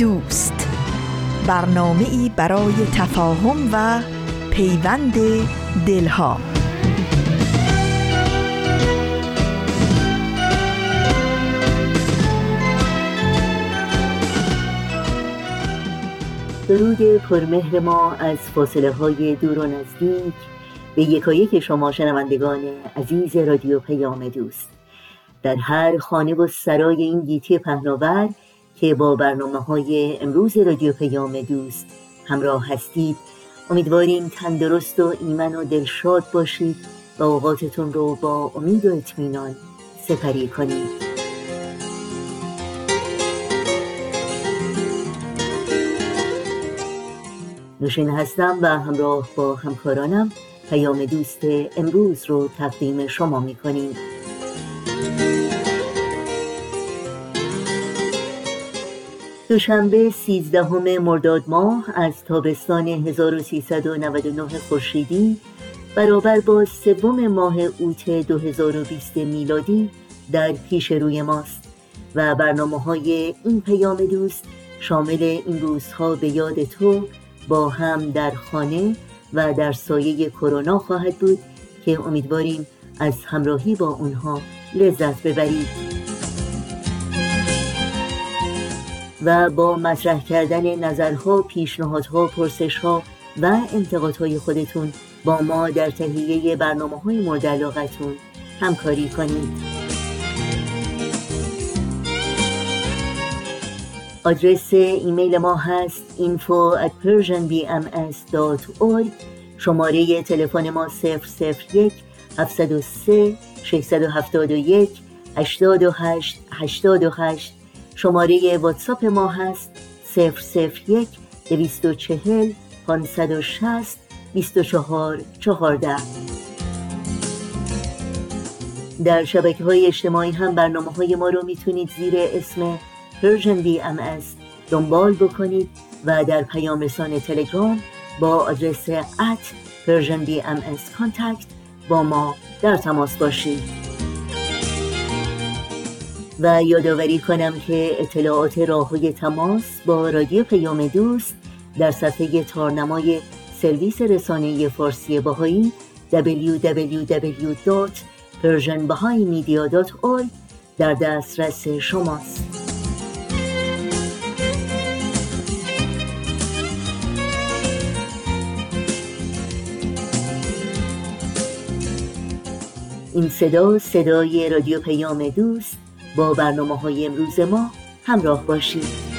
دوست. برنامه ای برای تفاهم و پیوند دلها. درود پرمهر ما از فاصله های دور و نزدیک به یکایک شما شنوندگان عزیز رادیو پیام دوست. در هر خانه و سرای این گیتی پهناور که با برنامه های امروز رادیو پیام دوست همراه هستید. امیدواریم تندرست و ایمن و دلشاد باشید و اوقاتتون رو با امید و اطمینان سپری کنید. نوشین هستم و همراه با همکارانم پیام دوست امروز رو تقدیم شما می دوشنبه 13 مرداد ماه از تابستان 1399 خورشیدی برابر با سوم ماه اوت 2020 میلادی در پیش روی ماست و برنامه های این پیام دوست شامل این روزها به یاد تو با هم در خانه و در سایه کرونا خواهد بود که امیدواریم از همراهی با اونها لذت ببرید. و با مطرح کردن نظرها، پیشنهادها، پرسشها و انتقادهای خودتون با ما در تهیه برنامه های مورد علاقتون همکاری کنید. آدرس ایمیل ما هست info at persianbms.org شماره تلفن ما 001 703 671 828 828 شماره واتساپ ما هست 001 240 560 24 14 در شبکه های اجتماعی هم برنامه های ما رو می‌تونید زیر اسم Persian BMS دنبال بکنید و در پیام رسان تلگرام با آدرس at Persian BMS Contact با ما در تماس باشید. و یادآوری کنم که اطلاعات راههای تماس با رادیو پیام دوست در صفحه تارنمای سرویس رسانه فارسی باهایی www.persianbahaimedia.org در دسترس شماست. این صدا صدای رادیو پیام دوست با برنامه های امروز ما همراه باشید.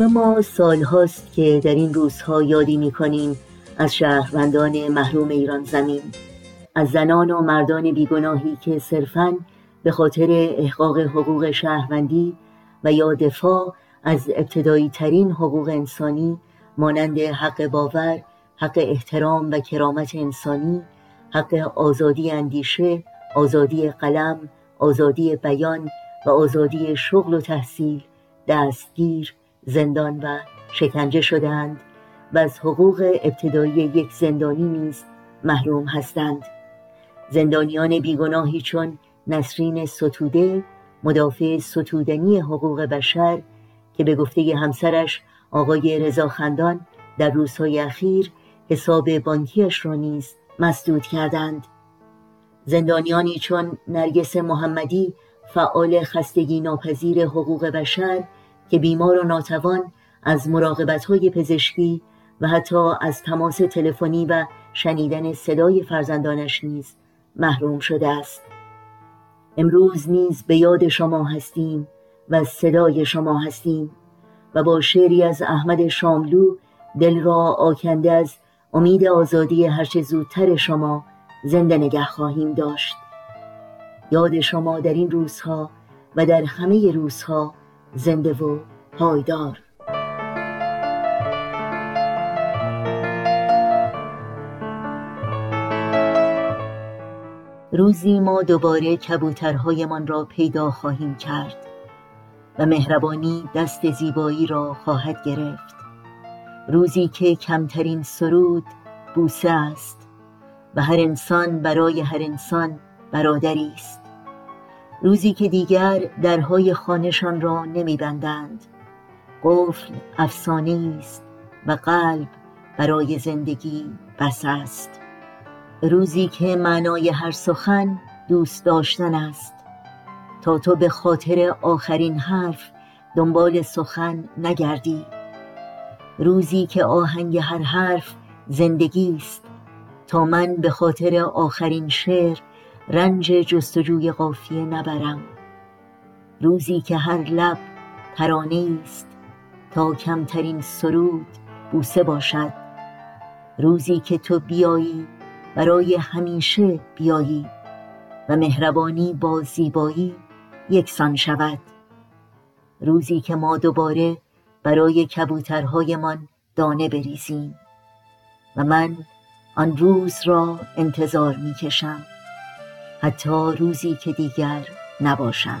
و ما سال هاست که در این روزها یادی می کنیم از شهروندان محروم ایران زمین از زنان و مردان بیگناهی که صرفاً به خاطر احقاق حقوق شهروندی و یا دفاع از ابتدایی ترین حقوق انسانی مانند حق باور، حق احترام و کرامت انسانی، حق آزادی اندیشه، آزادی قلم، آزادی بیان و آزادی شغل و تحصیل دستگیر، زندان و شکنجه شدند و از حقوق ابتدایی یک زندانی نیز محروم هستند. زندانیان بیگناهی چون نسرین ستوده مدافع ستودنی حقوق بشر که به گفته همسرش آقای رضا خندان در روزهای اخیر حساب بانکیش را نیز مسدود کردند. زندانیانی چون نرگس محمدی فعال خستگی ناپذیر حقوق بشر که بیمار و ناتوان از های پزشکی و حتی از تماس تلفنی و شنیدن صدای فرزندانش نیز محروم شده است. امروز نیز به یاد شما هستیم و صدای شما هستیم و با شعری از احمد شاملو دل را آکنده از امید آزادی هرچه زودتر شما زنده نگه خواهیم داشت. یاد شما در این روزها و در همه روزها زنده و پایدار. روزی ما دوباره کبوترهایمان را پیدا خواهیم کرد و مهربانی دست زیبایی را خواهد گرفت. روزی که کمترین سرود بوسه است و هر انسان برای هر انسان برادری است. روزی که دیگر درهای خانهشان را نمیبندند. قفل افسانه است و قلب برای زندگی بس است. روزی که معنای هر سخن دوست داشتن است. تا تو به خاطر آخرین حرف دنبال سخن نگردی. روزی که آهنگ هر حرف زندگی است. تا من به خاطر آخرین شعر رنج جستجوی قافیه نبرم. روزی که هر لب ترانه است. تا کمترین سرود بوسه باشد. روزی که تو بیایی برای همیشه بیایی و مهربانی با زیبایی یکسان شود. روزی که ما دوباره برای کبوترهایمان دانه بریزیم و من آن روز را انتظار می کشم حتی روزی که دیگر نباشم.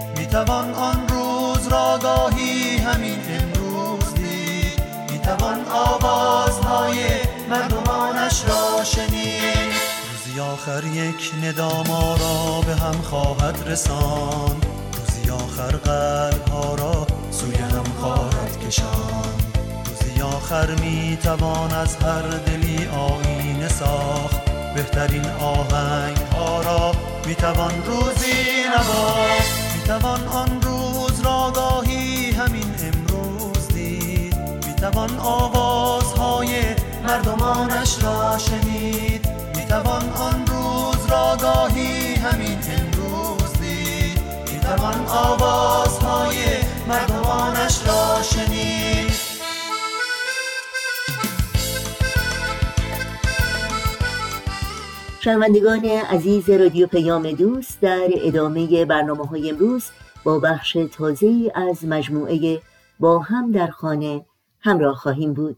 می توان آن روز را گاهی همین امروز دید. می توان آوازهای مردمانش را شنید. روزی آخر یک نداما را به هم خواهد رسان. روزی آخر قلب ها را سوی هم خواهد کشان. روزی آخر می توان از هر دلی آینه ساخت. بهترین آهنگ ها را می توان روزی نواخت. می توان آن روز را گاهی همین امروز دید. می توان آوازهای مردمانش را شنید. می توان آن روز را گاهی همین امروز دید. می توان شنوندگان عزیز رادیو پیام دوست در ادامه برنامه های امروز با بخش تازه از مجموعه با هم در خانه همراه خواهیم بود.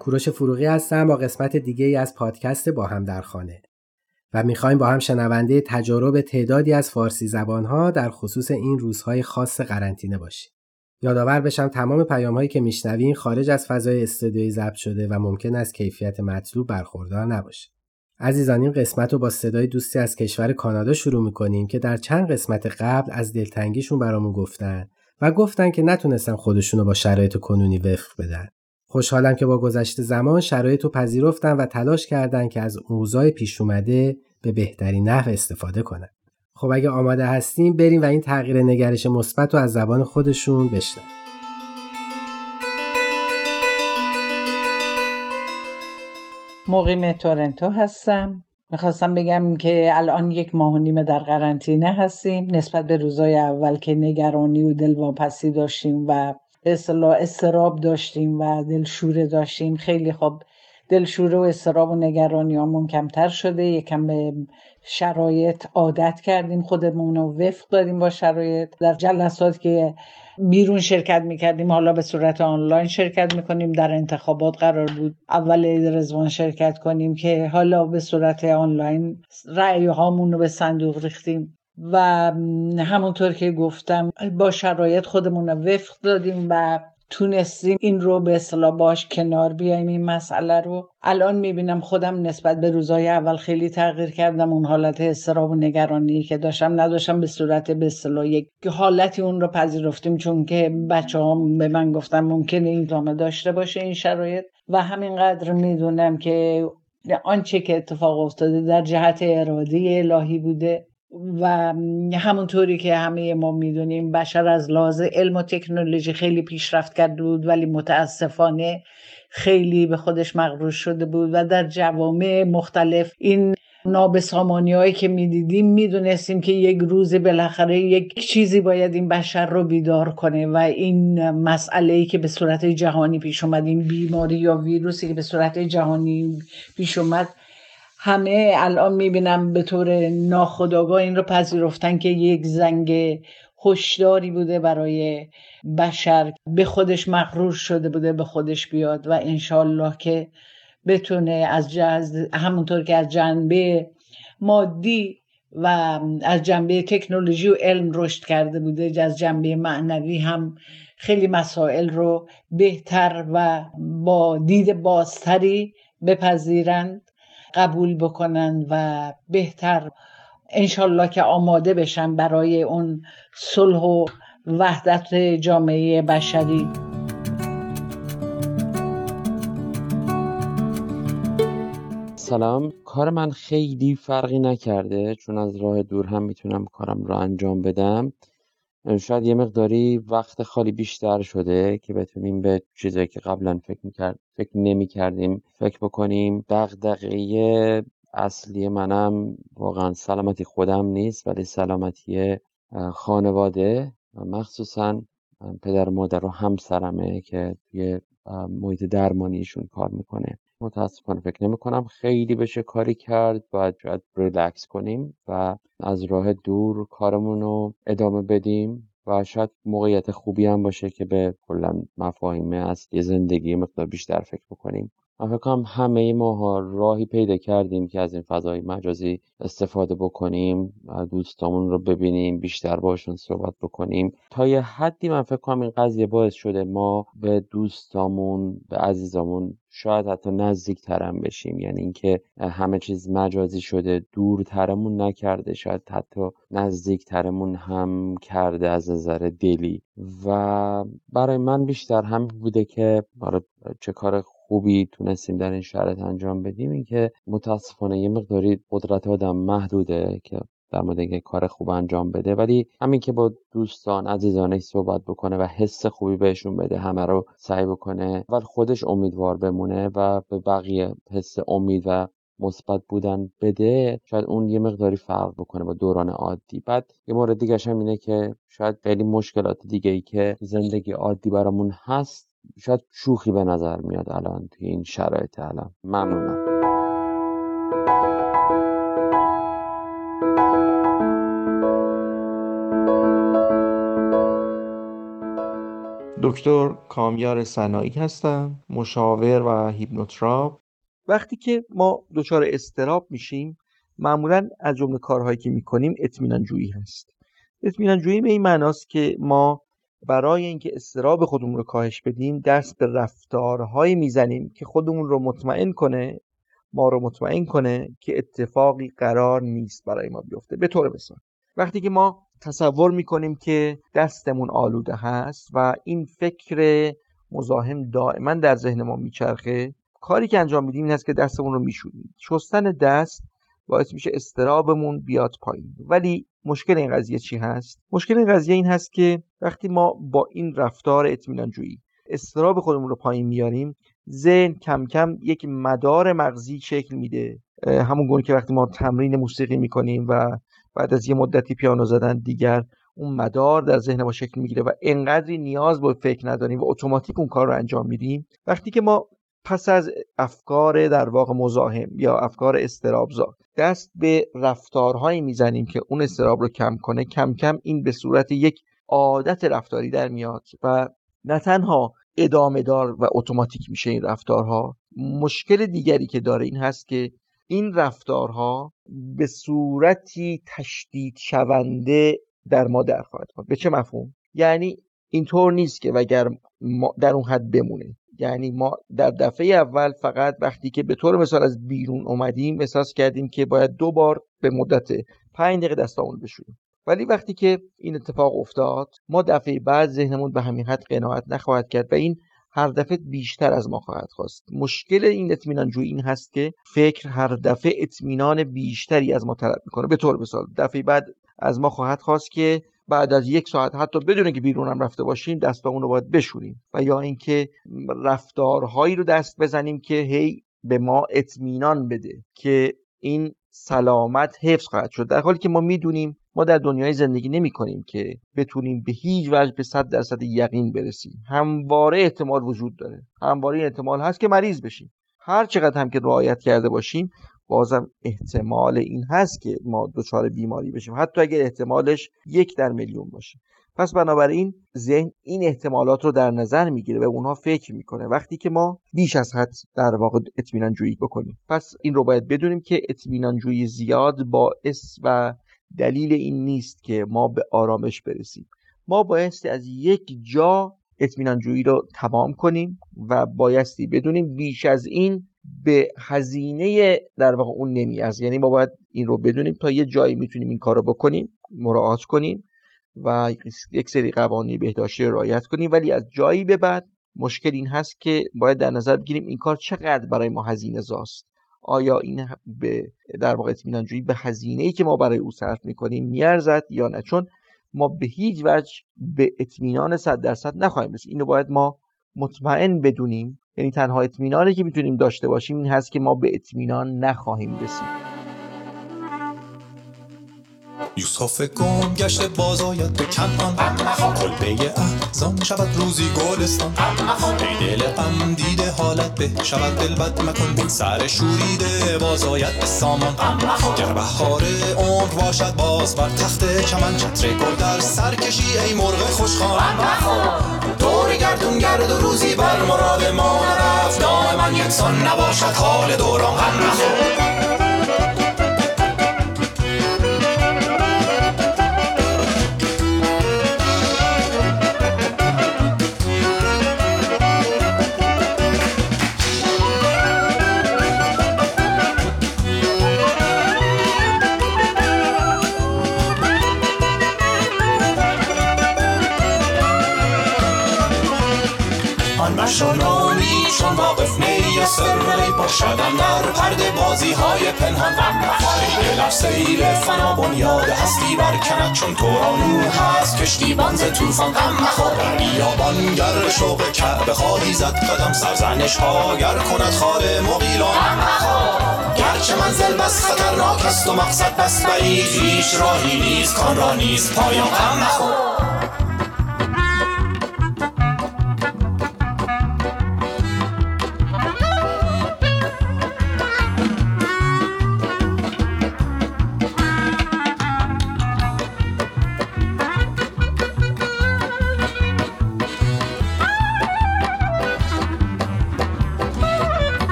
کوروش فروغی هستم با قسمت دیگه ای از پادکست با هم در خانه و می‌خوایم با هم شنونده تجارب تعدادی از فارسی زبانها در خصوص این روزهای خاص قرنطینه باشیم. یادآور بشم تمام پیام هایی که میشنوین خارج از فضای استودیویی ضبط شده و ممکن است کیفیت مطلوب برخوردار نباشه. عزیزان این قسمت رو با صدای دوستی از کشور کانادا شروع می‌کنیم که در چند قسمت قبل از دلتنگیشون برامون گفتن و گفتن که نتونستن خودشونو با شرایط کنونی وفق بدن. خوشحالم که با گذشت زمان شرایط رو پذیرفتن و تلاش کردن که از اوضاع پیش اومده به بهترین نحو استفاده کنند. خب اگه آماده هستیم بریم و این تغییر نگرش مثبت رو از زبان خودشون بشنویم. مقیم تورنتو هستم می‌خواستم بگم که الان یک ماه و نیمه در قرنطینه هستیم نسبت به روزای اول که نگرانی و دلواپسی داشتیم و به استراب داشتیم و دلشوره داشتیم. خیلی خوب دلشوره و استراب و نگرانی همون کمتر شده. یکم به شرایط عادت کردیم خودمون رو وفق داریم با شرایط. در جلسات که بیرون شرکت می‌کردیم حالا به صورت آنلاین شرکت می‌کنیم. در انتخابات قرار بود اول رزوان شرکت کنیم که حالا به صورت آنلاین رأی هامون رو به صندوق ریختیم. و همونطور که گفتم با شرایط خودمون رو وفق دادیم و تونستیم این رو به اصطلاح باش کنار بیایم این مسئله رو الان می‌بینم خودم نسبت به روزهای اول خیلی تغییر کردم. اون حالت استراب و نگرانی که داشتم نداشتم به صورت به اصطلاح یک حالتی اون رو پذیرفتیم. چون که بچه هم به من گفتم ممکنه این ادامه داشته باشه این شرایط. و همینقدر می‌دونم که آنچه که اتفاق افتاده در جهت اراده الهی بوده. و همونطوری که همه ما می‌دونیم بشر از لحاظ علم و تکنولوژی خیلی پیشرفت کرده بود ولی متاسفانه خیلی به خودش مغرور شده بود و در جوامع مختلف این نابسامانی هایی که می‌دیدیم می‌دونستیم که یک روز بالاخره یک چیزی باید این بشر رو بیدار کنه و این مسئله ای که به صورت جهانی پیش اومد این بیماری یا ویروسی که به صورت جهانی پیش اومد همه الان می‌بینم به طور ناخودآگاه این رو پذیرفتن که یک زنگ هشداری بوده برای بشر. به خودش مغرور شده بوده به خودش بیاد و انشالله که بتونه از جز همونطور که از جنبه مادی و از جنبه تکنولوژی و علم رشد کرده بوده از جنبه معنوی هم خیلی مسائل رو بهتر و با دید بازتری بپذیرند. قبول بکنن و بهتر انشالله که آماده بشن برای اون صلح و وحدت جامعه بشری. سلام. کار من خیلی فرقی نکرده چون از راه دور هم می‌تونم کارم رو انجام بدم. شاید یه مقداری وقت خالی بیشتر شده که بتونیم به چیزایی که قبلا فکر می‌کرد فکر نمی کردیم فکر بکنیم. دقیقه اصلی منم واقعا سلامتی خودم نیست ولی سلامتی خانواده. و مخصوصا پدر مادر و همسرمه که توی محیط درمانیشون کار می‌کنه. متاسفانه فکر نمی کنم خیلی بشه کاری کرد. باید شاید ریلکس کنیم و از راه دور کارمون رو ادامه بدیم و شاید موقعیت خوبی هم باشه که به کلا مفاهیم اصلی زندگی مقدار بیشتر فکر بکنیم. من فکر کنم همه ماها راهی پیدا کردیم که از این فضای مجازی استفاده بکنیم دوستامون رو ببینیم بیشتر باشون صحبت بکنیم. تا یه حدی من فکر کنم این قضیه باعث شده ما به دوستامون به عزیزامون شاید حتی نزدیک ترم بشیم. یعنی اینکه همه چیز مجازی شده دورترمون نکرده شاید حتی نزدیک ترمون هم کرده از نظر دلی. و برای من بیشتر هم بوده که برای چه کار خوبی تونستیم در این شرایط انجام بدیم اینکه متاسفانه یه مقداری قدرت آدم محدوده که در مورد اینکه کار خوب انجام بده. ولی همین که با دوستان عزیزانش صحبت بکنه و حس خوبی بهشون بده همه رو سعی بکنه و خودش امیدوار بمونه و به بقیه حس امید و مثبت بودن بده شاید اون یه مقداری فرق بکنه با دوران عادی. بعد یه مورد دیگه هم اینه که شاید خیلی مشکلات دیگه ای که زندگی عادی برامون هست شاید شوخی به نظر میاد الان توی این شرایط الان. ممنونم. دکتر کامیار سنایی هستم مشاور و هیپنوتراپ. وقتی که ما دچار استراب میشیم معمولا از جمله کارهایی که می‌کنیم اطمینان جویی هست. اطمینان جویی به این معناست که ما برای اینکه استراب خودمون رو کاهش بدیم دست به رفتارهایی می‌زنیم که خودمون رو مطمئن کنه ما رو مطمئن کنه که اتفاقی قرار نیست برای ما بیفته. به طور مثال وقتی که ما تصور می‌کنیم که دستمون آلوده هست و این فکر مزاحم دائما در ذهن ما میچرخه کاری که انجام میدیم این است که دستمون رو میشوریم. شستن دست باعث میشه استرابمون بیاد پایین. ولی مشکل این قضیه چی هست؟ مشکل این قضیه این هست که وقتی ما با این رفتار اطمینان جویی استراب خودمون رو پایین میاریم ذهن کم کم یک مدار مغزی شکل میده. همون گونه که وقتی ما تمرین موسیقی می‌کنیم و بعد از یه مدتی پیانو زدن دیگر اون مدار در ذهن ما شکل می‌گیره و انقدری نیاز به فکر نداریم و اتوماتیک اون کار رو انجام میدیم. وقتی که ما پس از افکار در واقع مزاحم یا افکار استرابزا دست به رفتارهایی می‌زنیم که اون استراب رو کم کنه کم کم این به صورت یک عادت رفتاری در میاد و نه تنها ادامه دار و اتوماتیک میشه این رفتارها مشکل دیگری که داره این هست که این رفتارها به صورتی تشدید شونده در ما در خواهد به چه مفهوم؟ یعنی اینطور نیست که وگر در اون حد بمونه. یعنی ما در دفعه اول فقط وقتی که به طور مثال از بیرون اومدیم احساس کردیم که باید دو بار به مدت پنج دقیقه دستامون بشوریم. ولی وقتی که این اتفاق افتاد ما دفعه بعد ذهنمون به همین حد قناعت نخواهد کرد و این هر دفعه بیشتر از ما خواهد خواست. مشکل این اطمینان جویی این هست که فکر هر دفعه اطمینان بیشتری از ما طلب می‌کنه. به طور مثال دفعه بعد از ما خواهد خواست که بعد از یک ساعت حتی بدون که بیرونم رفته باشیم دستامون رو باید بشوریم. و یا اینکه رفتارهایی رو دست بزنیم که هی به ما اطمینان بده که این سلامت حفظ خواهد شد. در حالی که ما می‌دونیم ما در دنیای زندگی نمی کنیم که بتونیم به هیچ وجه به صد درصد یقین برسیم. همواره احتمال وجود داره. همواره احتمال هست که مریض بشیم. هر چقدر هم که رعایت کرده باشیم بازم احتمال این هست که ما دچار بیماری بشیم. حتی اگر احتمالش یک در میلیون باشه. پس بنابراین ذهن این احتمالات رو در نظر می‌گیره و اونها فکر می‌کنه. وقتی که ما بیش از حد در واقع اطمینان جویی بکنیم. پس این رو باید بدونیم که اطمینان جویی زیاد باعث و دلیل این نیست که ما به آرامش برسیم. ما بایستی از یک جا اطمینان جویی رو تمام کنیم و بایستی بدونیم بیش از این به هزینه در واقع اون نمیارزه یعنی ما باید این رو بدونیم تا یه جایی می‌تونیم این کار رو بکنیم مراعات کنیم و یک سری قوانین بهداشتی رو رعایت کنیم. ولی از جایی به بعد مشکل این هست که باید در نظر بگیریم این کار چقدر برای ما هزینه زاست. آیا این به در واقع اطمینان جویی به هزینه ای که ما برای او صرف می‌کنیم میارزد یا نه؟ چون ما به هیچ وجه به اطمینان صد درصد نخواهیم رسید. اینو باید ما مطمئن بدونیم یعنی تنها اطمینانی که می‌تونیم داشته باشیم این هست که ما به اطمینان نخواهیم رسید. یوسف گم گشته باز آید به کنعان کلبه احزان شود روزی گلستان. ای دل غم دیده حالت به. شود دل بد مکن. بین سر شوریده باز آید به سامان. گر بهار عمر باشد باز بر تخت چمن چتر گل در سر کشی ای مرغ خوشخوان. گرد و روزی بر مراد ما نرفت. دائما یکسان نباشد حال دوران. غم شنونی های پنهان دل از سیل فنا بنیاد هستی برکند چون تو نور هست. کشتی بنز توفان غم مخور. در بیابان گر شوق کعبه خواهی زد قدم سرزنش ها گر کند خال مغیلان گرچه منزل بس خطرناک است و مقصد بس بعید هیچ راهی نیست کان را نیست پایان غم مخور.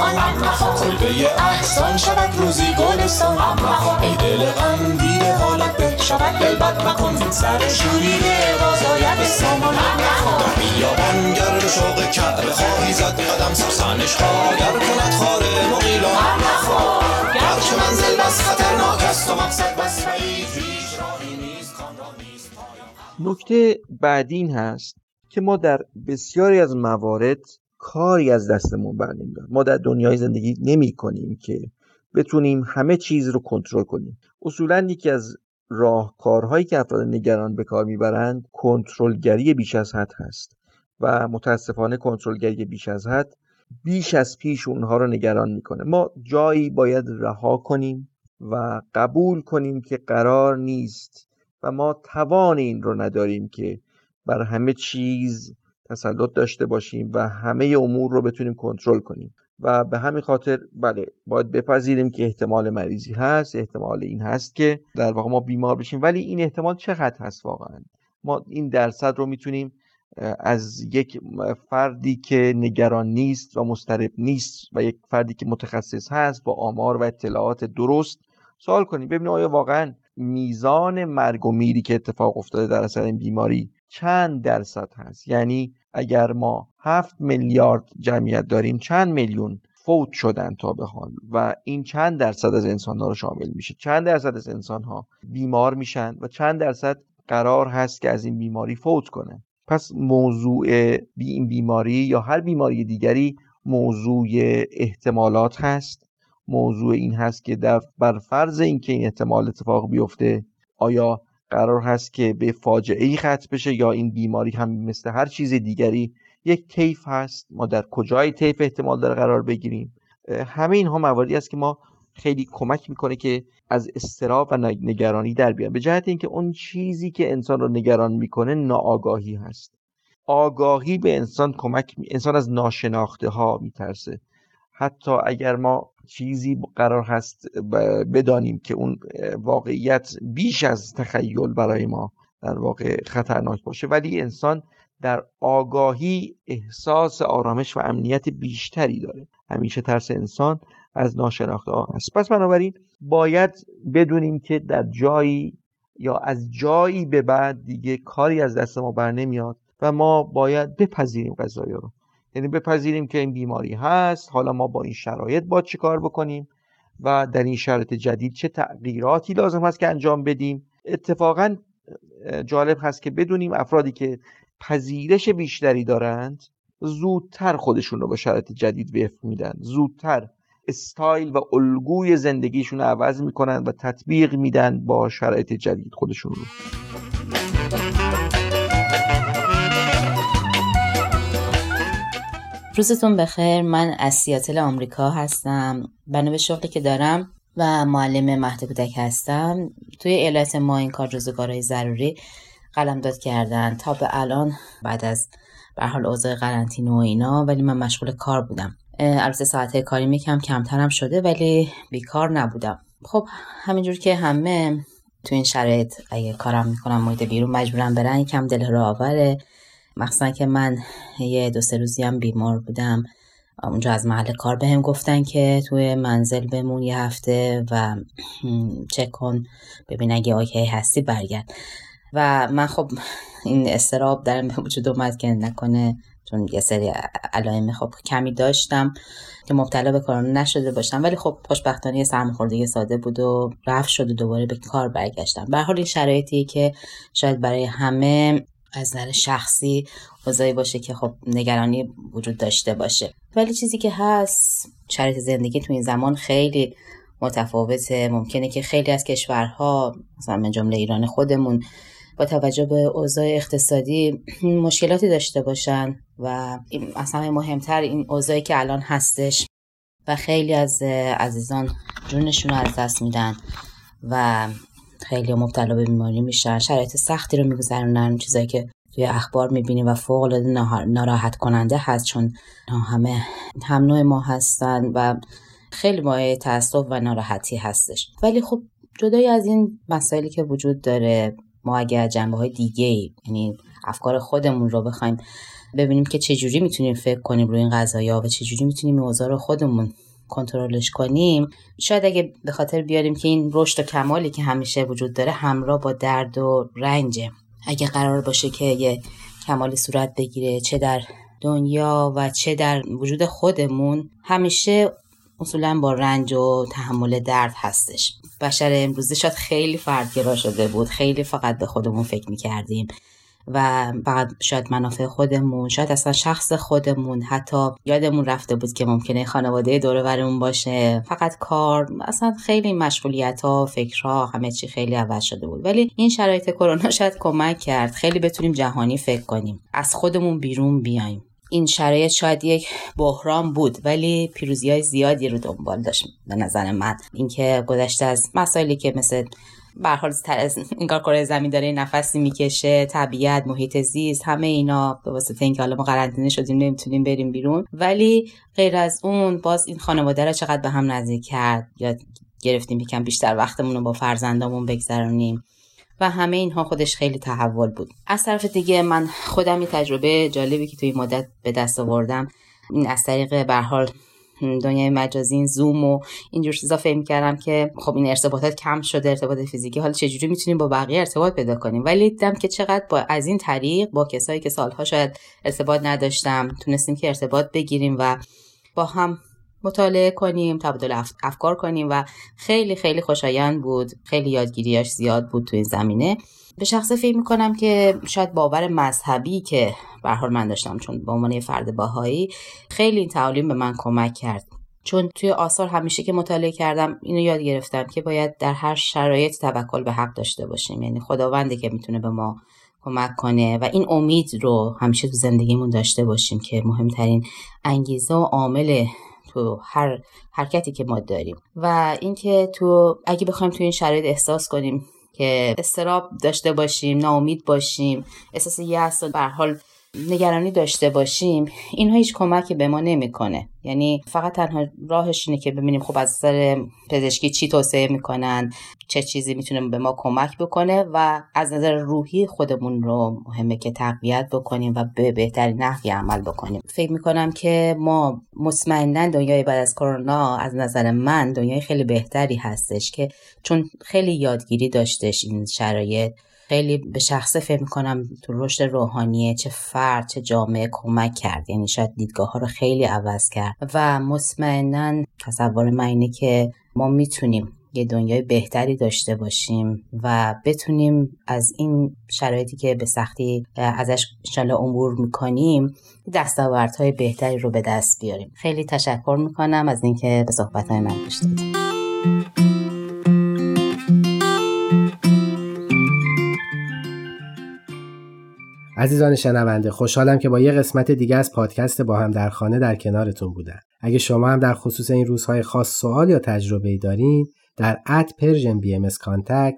الان کلبه احسان شود روزی گلستان. ای دل غم دیده حالت به شود دل بد مکن. سر شوریده بازاید سامان. در بیابان گر به شوق کعبه خواهی زد. قدم سرسنش ها گر کند خاره مقیلان گر که منزل بس خطرناک است و مقصد بس بعید راهی نیست نکته بعدی این هست که ما در بسیاری از موارد کاری از دستمون بر نمیاد. ما در دنیای زندگی نمی کنیم که بتونیم همه چیز رو کنترل کنیم. اصولا یکی از راهکارهایی که افراد نگران به کار می‌برند کنترلگری بیش از حد هست و متاسفانه کنترلگری بیش از حد بیش از پیش اونها رو نگران می‌کنه. ما جایی باید رها کنیم و قبول کنیم که قرار نیست و ما توان این رو نداریم که بر همه چیز تسلط داشته باشیم و همه امور رو بتونیم کنترل کنیم. و به همین خاطر بله باید بپذیریم که احتمال مریضی هست احتمال این هست که در واقع ما بیمار بشیم. ولی این احتمال چقدر هست واقعا؟ ما این درصد رو می‌تونیم از یک فردی که نگران نیست و مسترب نیست و یک فردی که متخصص هست با آمار و اطلاعات درست سوال کنیم. ببینیم آیا واقعا میزان مرگ و میری که اتفاق افتاده در اثر این بیماری چند درصد هست؟ یعنی اگر ما هفت میلیارد جمعیت داریم چند میلیون فوت شدن تا به حال و این چند درصد از انسان ها رو شامل میشه؟ چند درصد از انسان ها بیمار میشن و چند درصد قرار هست که از این بیماری فوت کنه پس موضوع بی این بیماری یا هر بیماری دیگری موضوع احتمالات هست. موضوع این هست که در بر فرض اینکه این احتمال اتفاق بیفته آیا قرار هست که به فاجعه ای ختم بشه یا این بیماری هم مثل هر چیز دیگری. یک طیف هست. ما در کجای طیف احتمال داره قرار بگیریم؟ همه اینها مواردی است که ما خیلی کمک می‌کنه که از استراب و نگرانی در بیان به جهت اینکه اون چیزی که انسان رو نگران می‌کنه ناآگاهی هست. آگاهی به انسان کمک می... انسان از ناشناخته ها میترسه. حتی اگر ما چیزی قرار هست بدانیم که اون واقعیت بیش از تخیل برای ما در واقع خطرناک باشه ولی انسان در آگاهی احساس آرامش و امنیت بیشتری داره. همیشه ترس انسان از ناشناخته ها هست. پس بنابراین باید بدونیم که در جایی یا از جایی به بعد دیگه کاری از دست ما بر نمیاد و ما باید بپذیریم قضایی رو. یعنی بپذیریم که این بیماری هست. حالا ما با این شرایط باید چه کار بکنیم و در این شرایط جدید چه تغییراتی لازم هست که انجام بدیم. اتفاقا جالب هست که بدونیم افرادی که پذیرش بیشتری دارند زودتر خودشون رو به شرایط جدید وفق میدن. زودتر استایل و الگوی زندگیشون رو عوض می‌کنن و تطبیق میدن با شرایط جدید خودشون رو. روزتون بخیر. من از سیاتل آمریکا هستم. بنا به شغلی که دارم و معلم مهد کودک هستم. توی ایالت ما این کار روزگارهای ضروری قلمداد کردن. تا به الان بعد از به حال اوضاع قرنطینه و اینا ولی من مشغول کار بودم. البته ساعت کاری میکم کمترم شده ولی بیکار نبودم. خب همینجور که همه تو این شرایط اگه کارم می‌کنم محیط بیرون مجبورم برن یکم دل رو آوره. مخصوصا که من یه دو سه روزی هم بیمار بودم. اونجا از محل کار بهم هم گفتن که توی منزل بمون یه هفته و چک کن ببین اگه اوکی هستی برگرد. و من خب این استراب درم به وجود اومد که نکنه چون یه سری علائم خب کمی داشتم که مبتلا به کرونا نشده باشم. ولی خب خوشبختانه سرماخوردگی ساده بود و رفت شد و دوباره به کار برگشتم. به حال این شرایطی که شاید برای همه از نظر شخصی اوضاعی باشه که خب نگرانی وجود داشته باشه. ولی چیزی که هست شرایط زندگی تو این زمان خیلی متفاوته. ممکنه که خیلی از کشورها مثلا من جمله ایران خودمون با توجه به اوضاع اقتصادی مشکلاتی داشته باشن و اصلا مهمتر این اوضاعی که الان هستش و خیلی از عزیزان جونشون رو از دست میدن و خیلی مبتلا به بیماری میشن. شرایط سختی رو میگذرونن چیزایی که توی اخبار می‌بینیم و فوق العاده ناراحت کننده هست چون همه هم نوع ما هستن و خیلی مایه تاسف و ناراحتی هستش. ولی خب جدای از این مسائلی که وجود داره ما اگر جنبه های دیگه یعنی افکار خودمون رو بخوایم ببینیم که چجوری می‌تونیم فکر کنیم روی این قضايا و چجوری می‌تونیم اوضاع رو خودمون کنترلش کنیم. شاید اگه به خاطر بیاریم که این رشد و کمالی که همیشه وجود داره همراه با درد و رنجه. اگه قرار باشه که یه کمالی صورت بگیره چه در دنیا و چه در وجود خودمون همیشه اصولا با رنج و تحمل درد هستش. بشر امروزی شاید خیلی فردگرا شده بود. خیلی فقط به خودمون فکر می‌کردیم. و فقط شاید منافع خودمون شاید اصلا شخص خودمون حتی یادمون رفته بود که ممکنه خانواده دور باشه. فقط کار اصلا خیلی مشغولیت ها فکرها همه چی خیلی عوض شده بود. ولی این شرایط کرونا شاید کمک کرد. خیلی بتونیم جهانی فکر کنیم. از خودمون بیرون بیایم. این شرایط شاید یک بحران بود ولی پیروزی های زیادی رو دنبال داشت به نظر من اینکه گذشته از مسائلی که مثل به حال این کار کره زمین داره نفسی می‌کشه طبیعت محیط زیست همه اینا به واسطه اینکه حالا ما قرنطینه شدیم نمی‌تونیم بریم بیرون. ولی غیر از اون باز این خانواده رو چقدر به هم نزدیک کرد؟ یا گرفتیم یکم بیشتر وقتمون رو با فرزندامون بگذرونیم. و همه اینها خودش خیلی تحول بود. از طرف دیگه من خودم یه تجربه جالبی که توی مدت به دست آوردم. این از طریق به حال دنیای مجازی این زوم و اینجور چیزا فکر می‌کردم که خب این ارتباطات کم شده ارتباط فیزیکی. حالا چجوری می‌تونیم با بقیه ارتباط پیدا کنیم؟ ولی دیدم که چقدر با از این طریق با کسایی که سالها شاید ارتباط نداشتم تونستیم که ارتباط بگیریم و با هم مطالعه کنیم تبادل افکار کنیم و خیلی خیلی خوشایند بود. خیلی یادگیریاش زیاد بود تو این زمینه. به شخصه فکر می‌کنم که شاید باور مذهبی که به حال من داشتم چون به عنوان فرد باهایی خیلی این تعالیم به من کمک کرد. چون توی آثار همیشه که مطالعه کردم اینو یاد گرفتم که باید در هر شرایط توکل به حق داشته باشیم. یعنی خداونده که می‌تونه به ما کمک کنه و این امید رو همیشه تو زندگیمون داشته باشیم که مهمترین انگیزه و عامل تو هر حرکتی که ما داریم. و اینکه تو اگه بخوایم تو این شرایط احساس کنیم که استراب داشته باشیم ناامید باشیم. احساس یأس به حال نگرانی داشته باشیم اینها هیچ کمکی به ما نمی‌کنه. یعنی فقط تنها راهش اینه که ببینیم خب از نظر پزشکی چی توصیه می‌کنن چه چیزی می‌تونه به ما کمک بکنه و از نظر روحی خودمون رو مهمه که تقویت بکنیم و به بهترین نحوی عمل بکنیم. فکر می‌کنم که ما مطمئنا دنیای بعد از کرونا از نظر من دنیای خیلی بهتری هستش که چون خیلی یادگیری داشتش این شرایط. خیلی به شخصه فکر می‌کنم تو رشد روحانیه چه فرد چه جامعه کمک کرد. یعنی شاید دیدگاه ها رو خیلی عوض کرد. و مطمئنا تصور من اینه که ما می‌تونیم یه دنیای بهتری داشته باشیم و بتونیم از این شرایطی که به سختی ازش انشالله امور می‌کنیم دستاوردهای بهتری رو به دست بیاریم. خیلی تشکر می‌کنم از اینکه به صحبت من گوش عزیزان شنونده خوشحالم که با یه قسمت دیگه از پادکست با هم در خانه در کنارتون بودم. اگه شما هم در خصوص این روزهای خاص سوال یا تجربه دارین در at Persian BM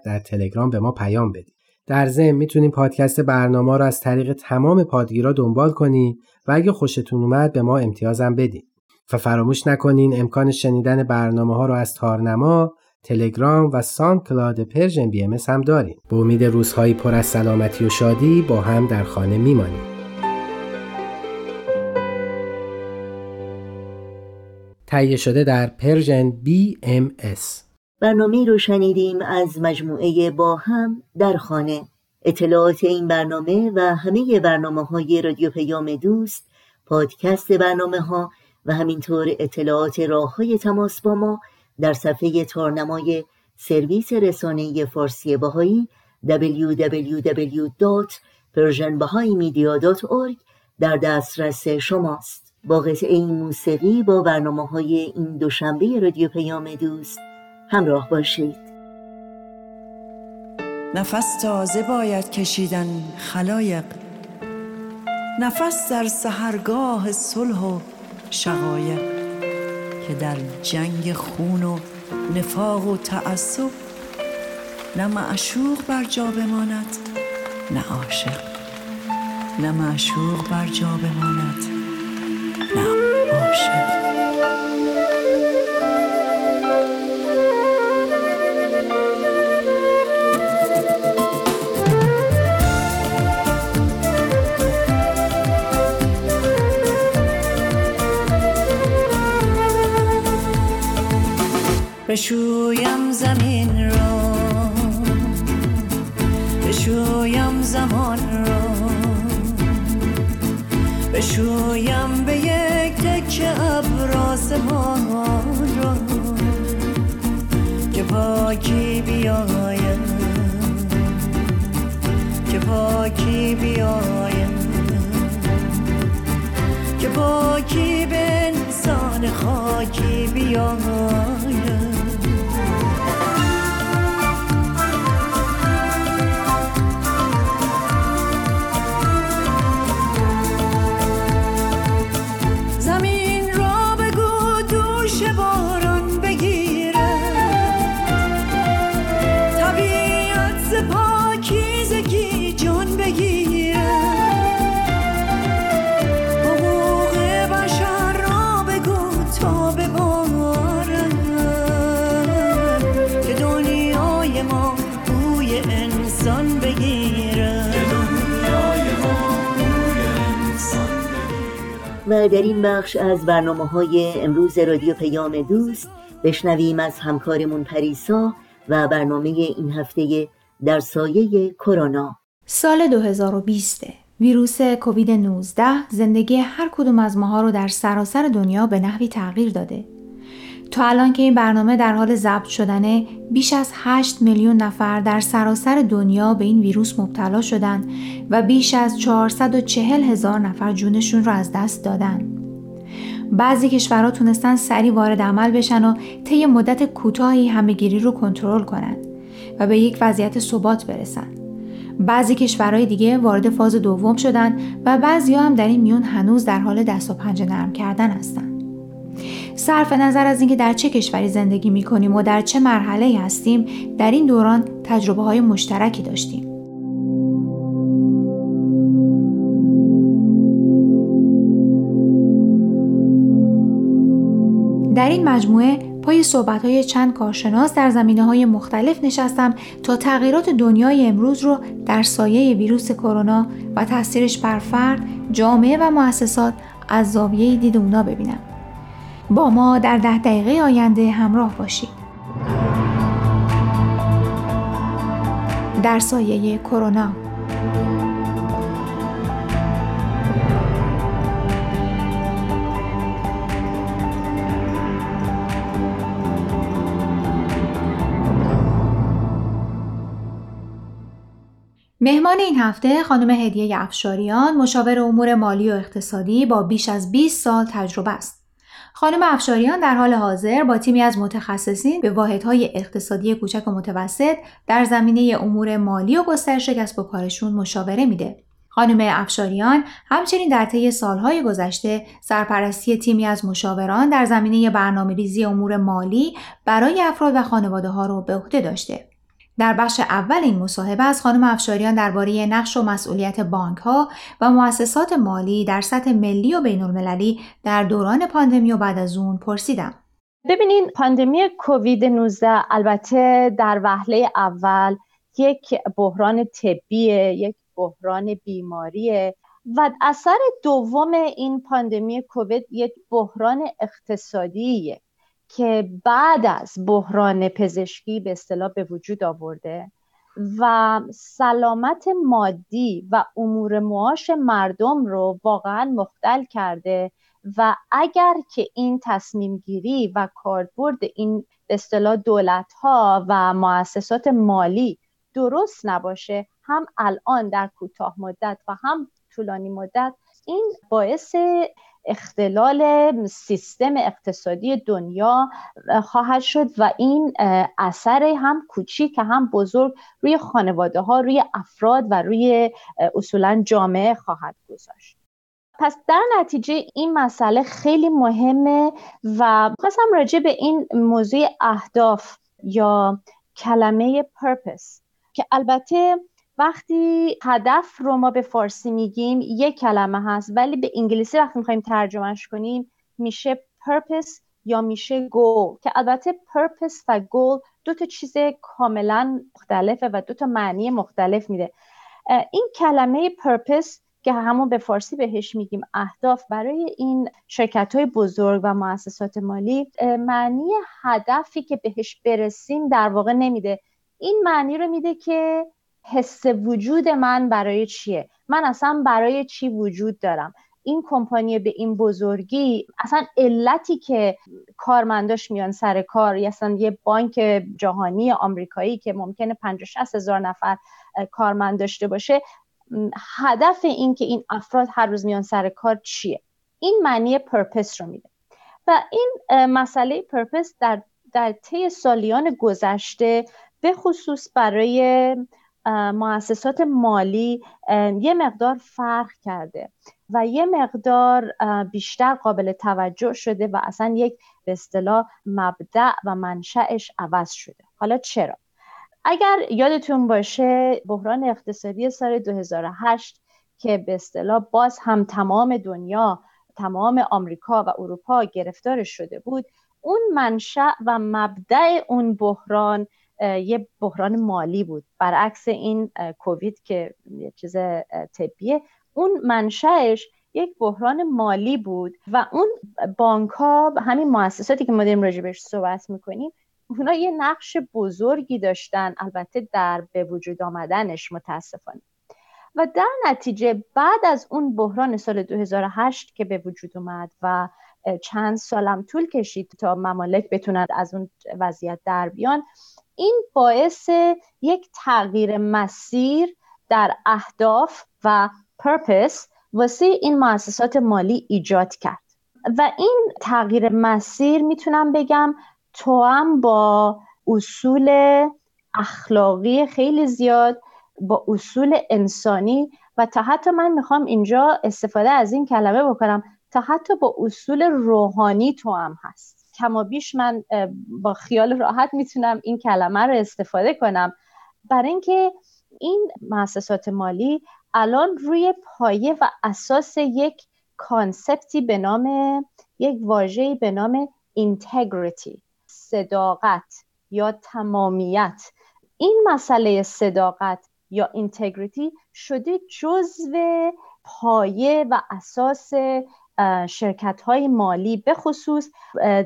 در تلگرام به ما پیام بدید در ضمن می‌تونید پادکست برنامه رو از طریق تمام پادگیرا دنبال کنید و اگه خوشتون اومد به ما امتیازم بدید و فراموش نکنین امکان شنیدن برنامه ها رو از تارنما تلگرام و SoundCloud Persian BMS هم داریم. به امید روزهایی پر از سلامتی و شادی با هم در خانه میمانیم. تهیه شده در Persian BMS. برنامه رو شنیدیم از مجموعه با هم در خانه. اطلاعات این برنامه و همه برنامه های رادیو پیام دوست پادکست برنامه ها و همینطور اطلاعات راه های تماس با ما در صفحه تارنمای سرویس رسانه فارسی باهایی www.persianbahaimedia.org در دسترس شماست. با قطعه این موسیقی با برنامه های این دوشنبه رادیو پیام دوست همراه باشید. نفس تازه باید کشیدن خلایق. نفس در سهرگاه صلح و شقایق. که در جنگ خون و نفاق و تعصب نه معشوق بر جا بماند نه عاشق. نه معشوق بر جا بماند نه عاشق. بشویم زمین را بشویم زمان را بشویم به یک تک ابراز ما را که پاکی بیایم. که پاکی بیایم. که پاکی به انسان خاکی بیایم. در این بخش از برنامه های امروز رادیو پیام دوست بشنویم از همکارمون پریسا و برنامه این هفته در سایه کرونا. سال 2020 ویروس کووید 19 زندگی هر کدوم از ماها رو در سراسر دنیا به نحوی تغییر داده. تا الان که این برنامه در حال ضبط شدنه بیش از 8 میلیون نفر در سراسر دنیا به این ویروس مبتلا شدن و بیش از 440 هزار نفر جونشون رو از دست دادن. بعضی کشورها تونستن سریع وارد عمل بشن و طی مدت کوتاهی همهگیری رو کنترل کنن و به یک وضعیت ثبات برسن. بعضی کشورهای دیگه وارد فاز دوم شدن و بعضی هم در این میون هنوز در حال دست و پنجه نرم کردن هستن. صرف نظر از اینکه در چه کشوری زندگی می کنیم و در چه مرحله هستیم در این دوران تجربه های مشترکی داشتیم. در این مجموعه پای صحبت های چند کارشناس در زمینه های مختلف نشستم تا تغییرات دنیای امروز رو در سایه ویروس کرونا و تاثیرش بر فرد، جامعه و مؤسسات از زاویه دید اونا ببینم. با ما در ده دقیقه آینده همراه باشید. در سایه کرونا مهمان این هفته خانم هدیه افشاریان مشاور امور مالی و اقتصادی با بیش از 20 سال تجربه است. خانم افشاریان در حال حاضر با تیمی از متخصصین به واحدهای اقتصادی کوچک و متوسط در زمینه امور مالی و گسترش کسب و کارشون مشاوره میده. خانم افشاریان همچنین در طی سالهای گذشته سرپرستی تیمی از مشاوران در زمینه برنامه ریزی امور مالی برای افراد و خانواده ها رو به عهده داشته. در بخش اول این مصاحبه از خانم افشاریان درباره نقش و مسئولیت بانک ها و مؤسسات مالی در سطح ملی و بین المللی در دوران پاندمی و بعد از اون پرسیدم. ببینین پاندمی کووید 19 البته در وهله اول یک بحران طبیه، یک بحران بیماریه و اثر دوم این پاندمی کووید یک بحران اقتصادیه که بعد از بحران پزشکی به اصطلاح به وجود آورده و سلامت مادی و امور معاش مردم رو واقعا مختل کرده و اگر که این تصمیم گیری و کاربرد این به اصطلاح دولت ها و مؤسسات مالی درست نباشه هم الان در کوتاه مدت و هم طولانی مدت این باعث اختلال سیستم اقتصادی دنیا خواهد شد و این اثر هم کوچیک هم بزرگ روی خانواده ها روی افراد و روی اصولا جامعه خواهد گذاشت. پس در نتیجه این مسئله خیلی مهمه و خواستم راجع به این موضوع اهداف یا کلمه پرپس که البته وقتی هدف رو ما به فارسی میگیم یک کلمه هست ولی به انگلیسی وقتی می‌خوایم ترجمهش کنیم میشه purpose یا میشه goal که البته purpose و goal دو تا چیز کاملا مختلفه و دو تا معنی مختلف میده. این کلمه purpose که همون به فارسی بهش میگیم اهداف برای این شرکت های بزرگ و مؤسسات مالی معنی هدفی که بهش برسیم در واقع نمیده. این معنی رو میده که حس وجود من برای چیه؟ من اصلا برای چی وجود دارم؟ این کمپانی به این بزرگی اصلا علتی که کارمنداش میان سر کار یا اصلا یه بانک جهانی آمریکایی که ممکنه 50 60 هزار نفر کارمند داشته باشه هدف این که این افراد هر روز میان سر کار چیه؟ این معنی پرپس رو میده. و این مسئله پرپس در در طی سالیان گذشته به خصوص برای مؤسسات مالی یه مقدار فرق کرده و یه مقدار بیشتر قابل توجه شده و اصلا یک به اصطلاح مبدع و منشأش عوض شده. حالا چرا؟ اگر یادتون باشه بحران اقتصادی سال 2008 که به اصطلاح باز هم تمام دنیا تمام آمریکا و اروپا گرفتار شده بود اون منشأ و مبدع اون بحران یه بحران مالی بود. برعکس این کووید که یه چیز طبیه اون منشأش یک بحران مالی بود و اون بانک ها همین مؤسساتی که ما داریم راجبش صحبت می‌کنیم اونا یه نقش بزرگی داشتن. البته در به وجود آمدنش متاسفانه. و در نتیجه بعد از اون بحران سال 2008 که به وجود اومد و چند سالم طول کشید تا ممالک بتونند از اون وضعیت در بیان این باعث یک تغییر مسیر در اهداف و پرپس واسه این مؤسسات مالی ایجاد کرد. و این تغییر مسیر می‌تونم بگم تو هم با اصول اخلاقی خیلی زیاد با اصول انسانی و تا حتی من می‌خوام اینجا استفاده از این کلمه بکنم تا حتی با اصول روحانی تو هم هست. کما بیش من با خیال راحت می‌تونم این کلمه رو استفاده کنم. برای اینکه این مؤسسات مالی الان روی پایه و اساس یک concept ی به نام یک واژه‌ای به نام integrity صداقت یا تمامیت. این مسئله صداقت یا integrity شده جزو پایه و اساس شرکت های مالی به خصوص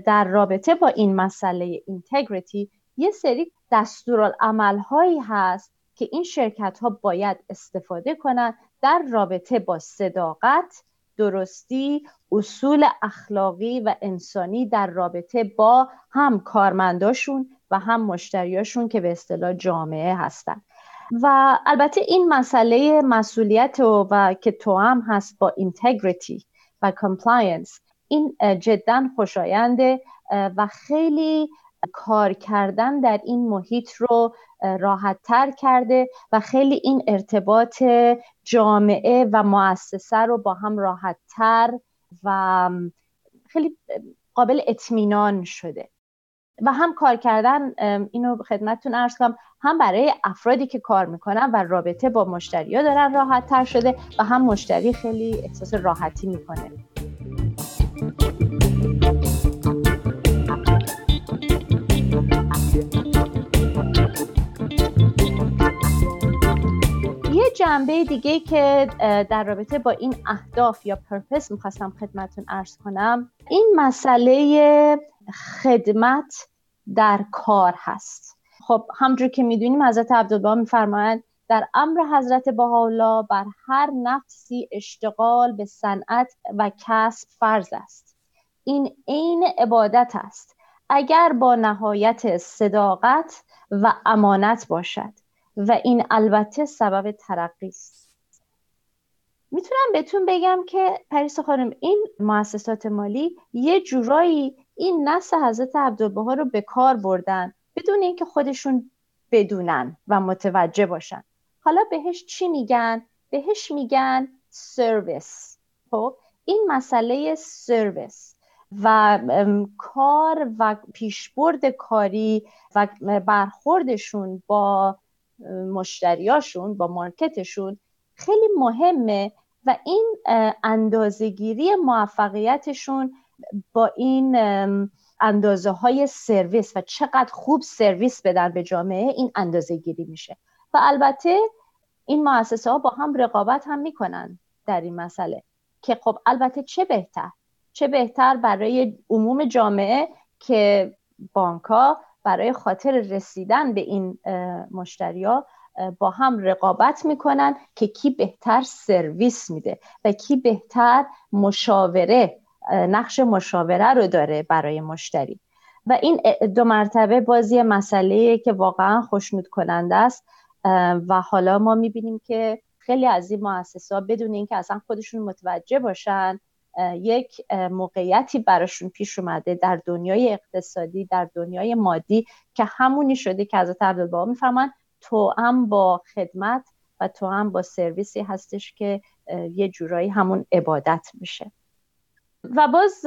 در رابطه با این مسئله اینتگریتی یه سری دستورالعمل هایی هست که این شرکت ها باید استفاده کنند در رابطه با صداقت درستی اصول اخلاقی و انسانی در رابطه با هم کارمنداشون و هم مشتریاشون که به اصطلاح جامعه هستند و البته این مسئله مسئولیت و, و که تو هم هست با integrity. و compliance این جدا خوشاینده و خیلی کار کردن در این محیط رو راحت تر کرده و خیلی این ارتباط جامعه و مؤسسه رو با هم راحت تر و خیلی قابل اطمینان شده. و هم کار کردن اینو خدمتتون ارز کنم هم برای افرادی که کار می‌کنن و رابطه با مشتری ها دارن راحت تر شده و هم مشتری خیلی احساس راحتی می‌کنه. جنبه دیگه که در رابطه با این اهداف یا پرپس می‌خواستم خدمتون ارز کنم. این مسئله خدمت در کار هست. خب همجور که می‌دونیم حضرت عبدالبها میفرمایند در امر حضرت بهاءالله بر هر نفسی اشتغال به صنعت و کسب فرض است. این عین عبادت است. اگر با نهایت صداقت و امانت باشد. و این البته سبب ترقی است. می‌تونم بهتون بگم که پریسا خانم این مؤسسات مالی یه جورایی این نسل حضرت عبدالبها رو به کار بردن بدون اینکه خودشون بدونن و متوجه باشن. حالا بهش چی میگن؟ بهش میگن سرویس. خب این مسئله سرویس و کار و پیشبرد کاری و برخوردشون با مشتریاشون با مارکتشون خیلی مهمه و این اندازهگیری موفقیتشون با این اندازه های سرویس و چقدر خوب سرویس بدن به جامعه این اندازه گیری میشه. و البته این مؤسسه ها با هم رقابت هم می‌کنن در این مسئله که خب البته چه بهتر؟ چه بهتر برای عموم جامعه که بانک برای خاطر رسیدن به این مشتریا با هم رقابت می‌کنن که کی بهتر سرویس میده و کی بهتر مشاوره نقش مشاوره رو داره برای مشتری. و این دو مرتبه بازی مسئله که واقعا خوشنود کننده است و حالا ما می‌بینیم که خیلی از این مؤسسات بدون اینکه اصلا خودشون متوجه باشن یک موقعیتی براشون پیش اومده در دنیای اقتصادی در دنیای مادی که همونی شده که از عبدالبها میفرمان تو هم با خدمت و تو هم با سرویسی هستش که یه جورایی همون عبادت میشه. و باز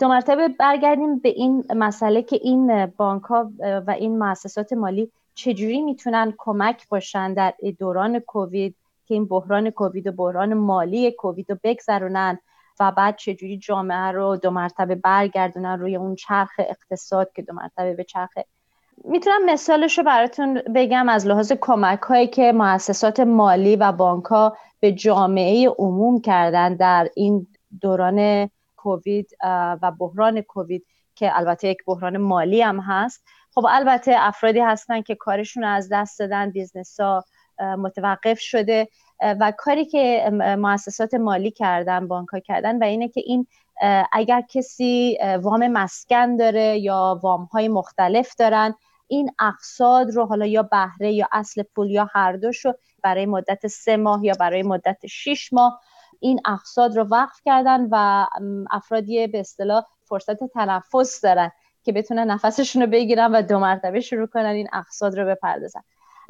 دو مرتبه برگردیم به این مسئله که این بانک ها و این مؤسسات مالی چجوری می‌تونن کمک باشن در دوران کووید که این بحران کووید و بحران مالی کووید رو بگذرونن و بعد چجوری جامعه رو دو مرتبه برگردونن روی اون چرخ اقتصاد که دو مرتبه به چرخ می‌تونم مثالش رو براتون بگم از لحاظ کمک هایی که مؤسسات مالی و بانک ها به جامعه عموم کردن در این دوران کووید و بحران کووید که البته یک بحران مالی هم هست. خب البته افرادی هستن که کارشون از دست دادن business ها متوقف شده. و کاری که مؤسسات مالی کردن بانک ها کردن و اینه که این اگر کسی وام مسکن داره یا وام های مختلف دارن این اقصاد رو حالا یا بهره یا اصل پول یا هر دوش رو برای مدت سه ماه یا برای مدت شیش ماه این اقصاد رو وقف کردن و افرادی به اصطلاح فرصت تنفس دارن که بتونن نفسشون رو بگیرن و دو مرتبه شروع کنن این اقصاد رو بپردازن.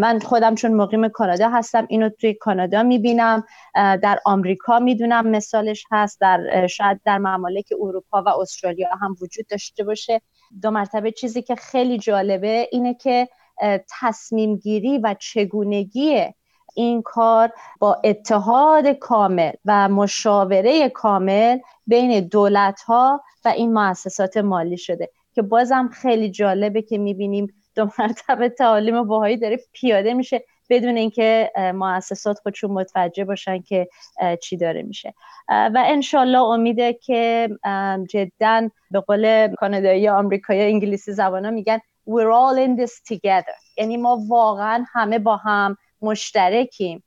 من خودم چون مقیم کانادا هستم اینو توی کانادا می‌بینم. در آمریکا می‌دونم مثالش هست. در شاید در ممالک اروپا و استرالیا هم وجود داشته باشه. دو مرتبه چیزی که خیلی جالبه اینه که تصمیم گیری و چگونگی این کار با اتحاد کامل و مشاوره کامل بین دولت ها و این مؤسسات مالی شده. که بازم خیلی جالبه که می‌بینیم دو مرتبه تعالیم باهایی داره پیاده میشه بدون اینکه مؤسسات خودشون متوجه باشن که چی داره میشه. و انشالله امیده که جدا به قول کانادایی آمریکایی انگلیسی زبانا میگن we're all in this together. یعنی ما واقعا همه با هم مشترکیم.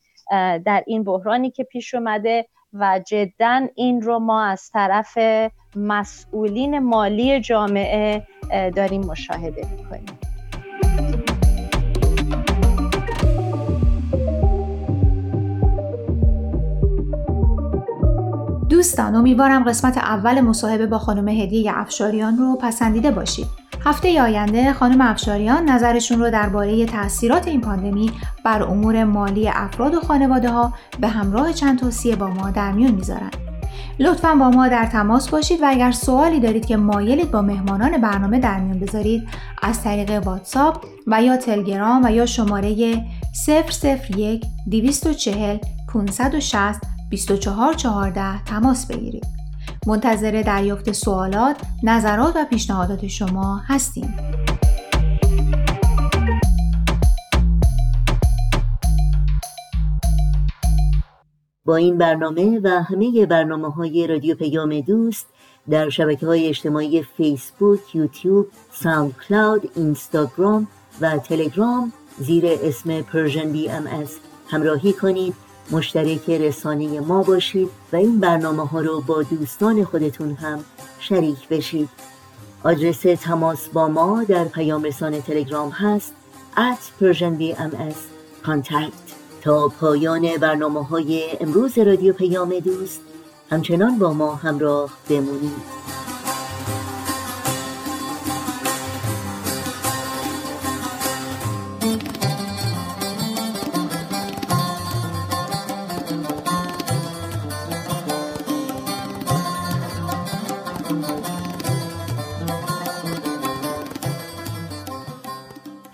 در این بحرانی که پیش اومده و جدا این رو ما از طرف مسئولین مالی جامعه داریم مشاهده می‌کنیم دوستان امیدوارم قسمت اول مصاحبه با خانم هدیه افشاریان رو پسندیده باشید. هفته آینده خانم افشاریان نظرشون رو درباره تاثیرات این پاندمی بر امور مالی افراد و خانواده ها به همراه چند توصیه با ما در میون می‌ذارن. لطفا با ما در تماس باشید و اگر سوالی دارید که مایلید با مهمانان برنامه در میون بذارید از طریق واتساپ و یا تلگرام و یا شماره 001 240 560 2414 تماس بگیرید. منتظر دریافت سوالات، نظرات و پیشنهادات شما هستیم. با این برنامه و همه برنامه های رادیو پیام دوست در شبکه های اجتماعی فیسبوک، یوتیوب، SoundCloud، اینستاگرام و تلگرام زیر اسم Persian BMS همراهی کنید مشترک رسانه ما باشید و این برنامه ها رو با دوستان خودتون هم شریک بشید. آدرس تماس با ما در پیام رسانه تلگرام هست at persianbms. Contact. تا پایان برنامه های امروز رادیو پیام دوست همچنان با ما همراه بمونید.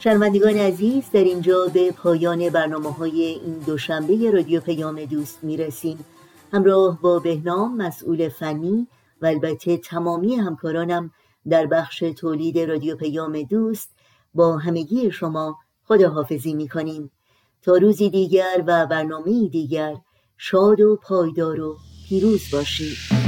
شنوندگان عزیز در اینجا به پایان برنامه های این دوشنبه رادیو پیام دوست می‌رسیم. همراه با بهنام مسئول فنی و البته تمامی همکارانم در بخش تولید رادیو پیام دوست با همگی شما خداحافظی می‌کنیم. تا روزی دیگر و برنامه دیگر شاد و پایدار و پیروز باشید.